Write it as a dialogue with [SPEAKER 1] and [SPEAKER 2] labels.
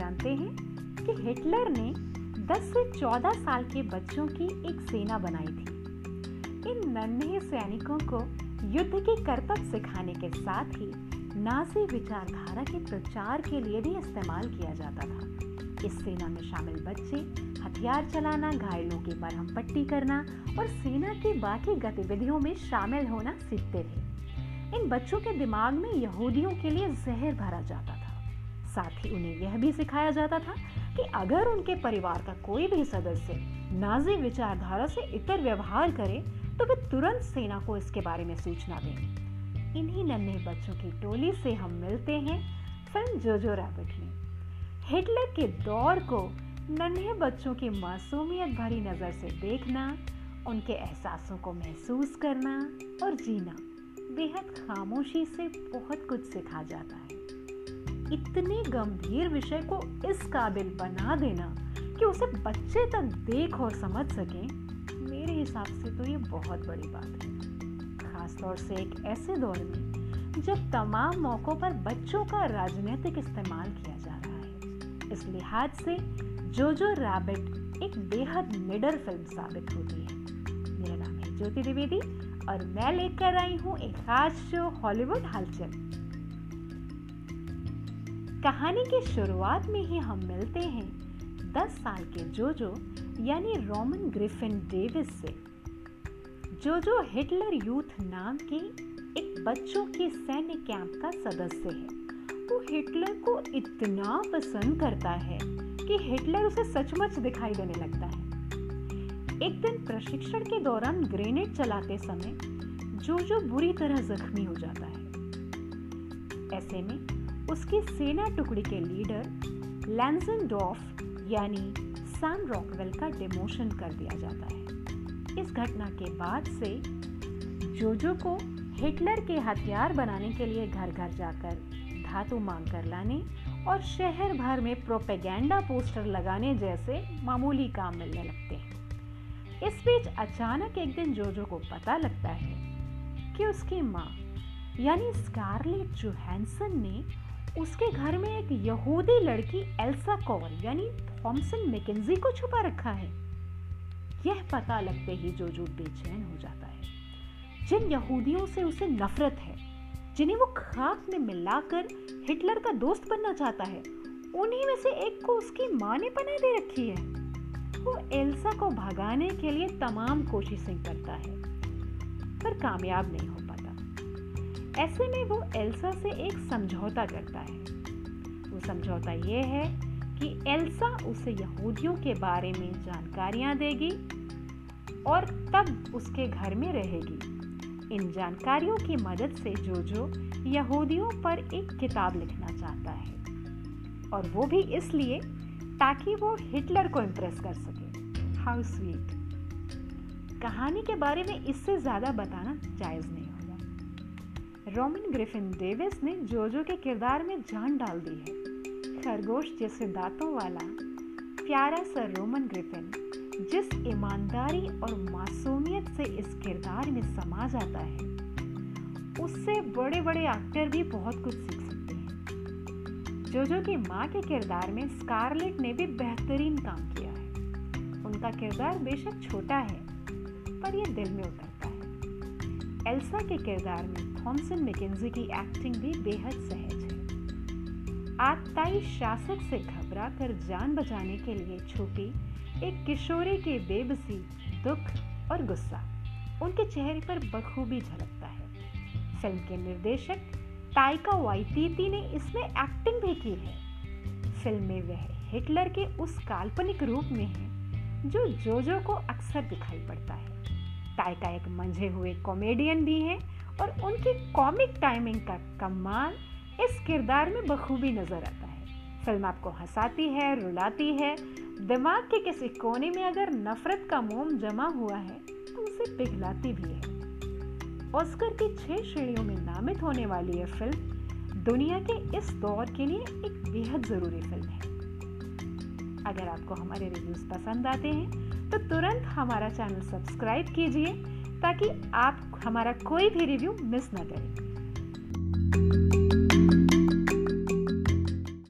[SPEAKER 1] Hitler ने 10 से 14 साल के बच्चों की एक सेना बनाई थी। इन नन्हे सैनिकों को युद्ध के करतब सिखाने के साथ ही नाजी विचारधारा के प्रचार के लिए भी इस्तेमाल किया जाता था। इस सेना में शामिल बच्चे, हथियार चलाना, घायलों की मरहम पट्टी करना और सेना की बाकी गतिविधियों में शामिल होना सीखते थे। इन बच्चों के दिमाग में यहूदियों के लिए जहर भरा जाता साथ ही उन्हें यह भी सिखाया जाता था कि अगर उनके परिवार का कोई भी सदस्य नाजी विचारधारा से इतर व्यवहार करे तो वे तुरंत सेना को इसके बारे में सूचना दें। इन्हीं नन्हे बच्चों की टोली से हम मिलते हैं फ़िल्म जोजो रैबिट में। हिटलर के दौर को नन्हे बच्चों की मासूमियत भरी नज़र से देखना, उनके एहसासों को महसूस करना और जीना बेहद खामोशी से बहुत कुछ सिखा जाता है। इतने गंभीर विषय को इस काबिल बना देना कि उसे बच्चे तक देख और समझ सके, मेरे हिसाब से तो ये बहुत बड़ी बात है। खासतौर से एक ऐसे दौर में, जब तमाम मौक़ों पर बच्चों का राजनीतिक इस्तेमाल किया जा रहा है। इस लिहाज से जो जो रैबिट एक बेहद निडर फ़िल्म साबित होती है। मेरा नाम है ज्योति द्विवेदी और मैं लेकर आई हूँ एक खास शो हॉलीवुड हलचल। कहानी की शुरुआत में ही हम मिलते हैं 10 साल के जोजो, यानी रोमन ग्रिफिन डेविस से। जोजो हिटलर यूथ नाम के एक बच्चों के सैन्य कैंप का सदस्य है। वो हिटलर को इतना पसंद करता है कि हिटलर उसे सचमुच दिखाई देने लगता है। एक दिन प्रशिक्षण के दौरान ग्रेनेड चलाते समय जोजो बुरी तरह जख्मी हो जाता है। ऐसे में उसकी सेना टुकड़ी के लीडर लैंसनडॉफ यानी सैम रॉकवेल का डिमोशन कर दिया जाता है। इस घटना के बाद से जोजो को हिटलर के हथियार बनाने के लिए घर घर जाकर धातु मांग कर लाने और शहर भर में प्रोपेगेंडा पोस्टर लगाने जैसे मामूली काम मिलने लगते हैं। इस बीच अचानक एक दिन जोजो को पता लगता है कि उसकी माँ, यानी स्कारलेट जोहैंसन ने उसके घर में एक यहूदी लड़की एल्सा कौर, यानी थॉमसन मैकेंजी को छुपा रखा है। यह पता लगते ही जो जो बेचैन हो जाता है। जिन यहूदियों से उसे नफरत है, जिन्हें वो खाक में मिलाकर हिटलर का दोस्त बनना चाहता है, उन्हीं में से एक को उसकी माँ ने पना दे रखी है। वो एल्सा को भगाने के लिए तमाम कोशिशें करता है, पर कामयाब नहीं हो ऐसे में वो एल्सा से एक समझौता करता है। वो समझौता ये है कि एल्सा उसे यहूदियों के बारे में जानकारियाँ देगी और तब उसके घर में रहेगी। इन जानकारियों की मदद से जो जो यहूदियों पर एक किताब लिखना चाहता है। और वो भी इसलिए ताकि वो हिटलर को इम्प्रेस कर सके। हाउ स्वीट कहानी के बारे में इससे ज़्यादा बताना जायज़ नहीं रोमन ग्रिफिन डेविस ने जोजो के किरदार में जान डाल दी है। खरगोश जैसे दांतों वाला, प्यारा सा रोमन ग्रिफिन, जिस ईमानदारी और मासूमियत से इस किरदार में समा जाता है, उससे बड़े बड़े एक्टर भी बहुत कुछ सीख सकते हैं। जोजो की माँ के किरदार में स्कारलेट ने भी बेहतरीन काम किया है। उनका किरदार बेशक छोटा है, पर यह दिल में उतरता है। एल्सा के किरदार में थॉमसन मैकेंजी की एक्टिंग भी बेहद सहज है। आतताई शासक से घबरा कर जान बचाने के लिए छुपी एक किशोरी की बेबसी, दुख और गुस्सा उनके चेहरे पर बखूबी झलकता है। फ़िल्म के निर्देशक टाइका वाइटीती ने इसमें एक्टिंग भी की है। फ़िल्म में वह हिटलर के उस काल्पनिक रूप में है जो जोजो को अक्सर दिखाई पड़ता है। टाइका एक मंझे हुए कॉमेडियन भी है और उनकी कॉमिक टाइमिंग का कमाल इस किरदार में बखूबी नज़र आता है। फ़िल्म आपको हंसाती है, रुलाती है। दिमाग के किसी कोने में अगर नफरत का मोम जमा हुआ है तो उसे पिघलाती भी है। ऑस्कर की छह श्रेणियों में नामित होने वाली यह फ़िल्म दुनिया के इस दौर के लिए एक बेहद ज़रूरी फ़िल्म है। अगर आपको हमारे रिव्यूज़ पसंद आते हैं तो तुरंत हमारा चैनल सब्सक्राइब कीजिए ताकि आप हमारा कोई भी रिव्यू मिस ना करें।